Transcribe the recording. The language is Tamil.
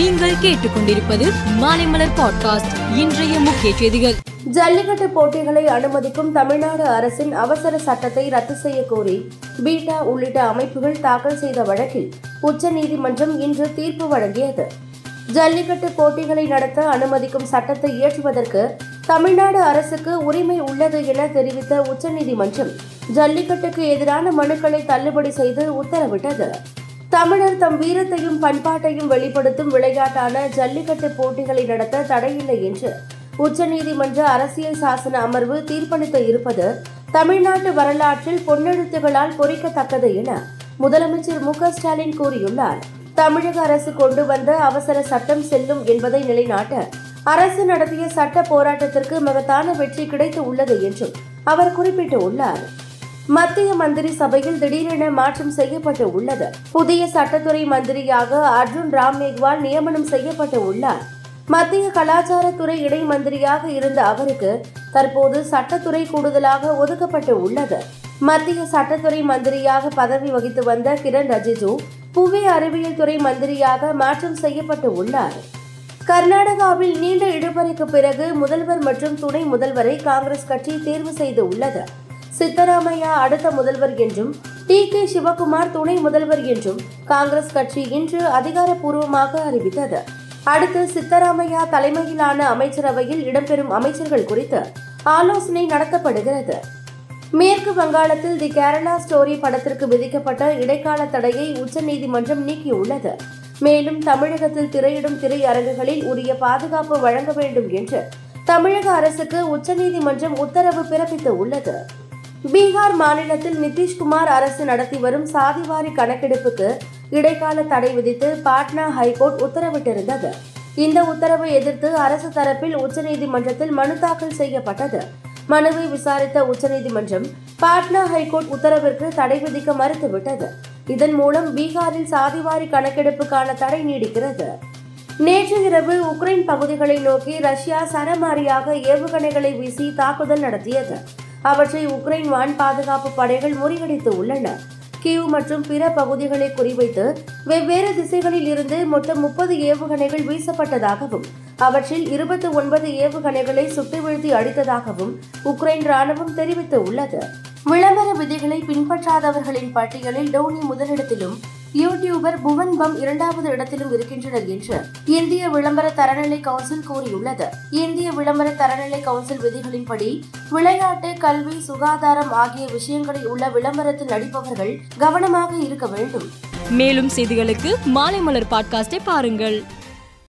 நீங்கள் கேட்டுக்கொண்டிருப்பது மாலைமலர் பாட்காஸ்ட் இன்றைய முக்கிய செய்திகள். ஜல்லிக்கட்டு போட்டிகளை அனுமதிக்கும் தமிழ்நாடு அரசின் அவசர சட்டத்தை ரத்து செய்ய கோரி பீட்டா உள்ளிட்ட அமைப்புகள் தாக்கல் செய்த வழக்கில் உச்சநீதிமன்றம் இன்று தீர்ப்பு வழங்கியது. ஜல்லிக்கட்டு போட்டிகளை நடத்த அனுமதிக்கும் சட்டத்தை இயற்றுவதற்கு தமிழ்நாடு அரசுக்கு உரிமை உள்ளது என தெரிவித்த உச்சநீதிமன்றம் ஜல்லிக்கட்டுக்கு எதிரான மனுக்களை தள்ளுபடி செய்து உத்தரவிட்டது. தமிழர் தம் வீரத்தையும் பண்பாட்டையும் வெளிப்படுத்தும் விளையாட்டான ஜல்லிக்கட்டு போட்டிகளை நடத்த தடையில்லை என்று உச்சநீதிமன்ற அரசியல் சாசன அமர்வு தீர்ப்பளித்து இருப்பது தமிழ்நாட்டு வரலாற்றில் பொன்னெழுத்துகளால் பொறிக்கத்தக்கது என முதலமைச்சர் மு ஸ்டாலின் கூறியுள்ளார். தமிழக அரசு கொண்டு வந்த அவசர சட்டம் செல்லும் என்பதை நிலைநாட்ட அரசு நடத்திய சட்ட போராட்டத்திற்கு மகத்தான வெற்றி கிடைத்து உள்ளது என்றும் அவர் குறிப்பிட்டுள்ளார். மத்திய மந்திரி சபையில் திடீரென மாற்றம் செய்யப்பட்டு உள்ளது. புதிய சட்டத்துறை மந்திரியாக அர்ஜுன் ராம் மேக்வால் நியமனம் செய்யப்பட்டு உள்ளார். மத்திய கலாச்சாரத்துறை இணை மந்திரியாக இருந்த அவருக்கு தற்போது சட்டத்துறை கூடுதலாக ஒதுக்கப்பட்டு உள்ளது. மத்திய சட்டத்துறை மந்திரியாக பதவி வகித்து வந்த கிரண் ரிஜிஜு புவி அறிவியல் துறை மந்திரியாக மாற்றம் செய்யப்பட்டு உள்ளார். கர்நாடகாவில் நீண்ட இழுபறைக்கு பிறகு முதல்வர் மற்றும் துணை முதல்வரை காங்கிரஸ் கட்சி தேர்வு செய்து உள்ளது. சித்தராமையா அடுத்த முதல்வர் என்றும் டி கே சிவகுமார் துணை முதல்வர் என்றும் காங்கிரஸ் கட்சி இன்று அதிகாரப்பூர்வமாக அறிவித்தது. அடுத்து சித்தராமையா தலைமையிலான அமைச்சரவையில் இடம்பெறும் அமைச்சர்கள் குறித்து ஆலோசனை நடத்தப்படுகிறது. மேற்கு வங்காளத்தில் தி கேரளா ஸ்டோரி படத்திற்கு விதிக்கப்பட்ட இடைக்கால தடையை உச்சநீதிமன்றம் நீக்கியுள்ளது. மேலும் தமிழகத்தில் திரையிடும் திரையரங்குகளில் உரிய பாதுகாப்பு வழங்க வேண்டும் என்று தமிழக அரசுக்கு உச்சநீதிமன்றம் உத்தரவு பிறப்பித்து உள்ளது பீகார் மாநிலத்தில் நிதிஷ்குமார் அரசு நடத்தி வரும் சாதிவாரி கணக்கெடுப்புக்கு இடைக்கால தடை விதித்து பாட்னா ஹைகோர்ட் உத்தரவிட்டிருந்தது. இந்த உத்தரவை எதிர்த்து அரசு தரப்பில் உச்சநீதிமன்றத்தில் மனு தாக்கல் செய்யப்பட்டது. மனுவை விசாரித்த உச்சநீதிமன்றம் பாட்னா ஹைகோர்ட் உத்தரவிற்கு தடை விதிக்க மறுத்துவிட்டது. இதன் மூலம் பீகாரில் சாதிவாரி கணக்கெடுப்புக்கான தடை நீடிக்கிறது. நேற்று இரவு உக்ரைன் பகுதிகளை நோக்கி ரஷ்யா சரமாரியாக ஏவுகணைகளை வீசி தாக்குதல் நடத்தியது. அவற்றை உக்ரைன் வான் பாதுகாப்பு படைகள் முறியடித்து உள்ளன. கியூ மற்றும் பிற பகுதிகளை குறிவைத்து வெவ்வேறு திசைகளில் இருந்து மொத்தம் முப்பது ஏவுகணைகள் வீசப்பட்டதாகவும் அவற்றில் இருபத்தி ஒன்பது ஏவுகணைகளை சுட்டு வீழ்த்தி அடித்ததாகவும் உக்ரைன் ராணுவம் தெரிவித்து உள்ளது. விளம்பர விதிகளை பின்பற்றாதவர்களின் பட்டியலில் டோனி முதலிடத்திலும் யூடியூபர் புவன் பம் இரண்டாவது இடத்திலும் இருக்கின்றனர் என்று இந்திய விளம்பர தரநிலை கவுன்சில் கூறியுள்ளது. இந்திய விளம்பர தரநிலை கவுன்சில் விதிகளின்படி விளையாட்டு கல்வி சுகாதாரம் ஆகிய விஷயங்களில் உள்ள விளம்பரத்தில் நடிப்பவர்கள் கவனமாக இருக்க வேண்டும். மேலும் செய்திகளுக்கு மாலை மலர் பாட்காஸ்டை பாருங்கள்.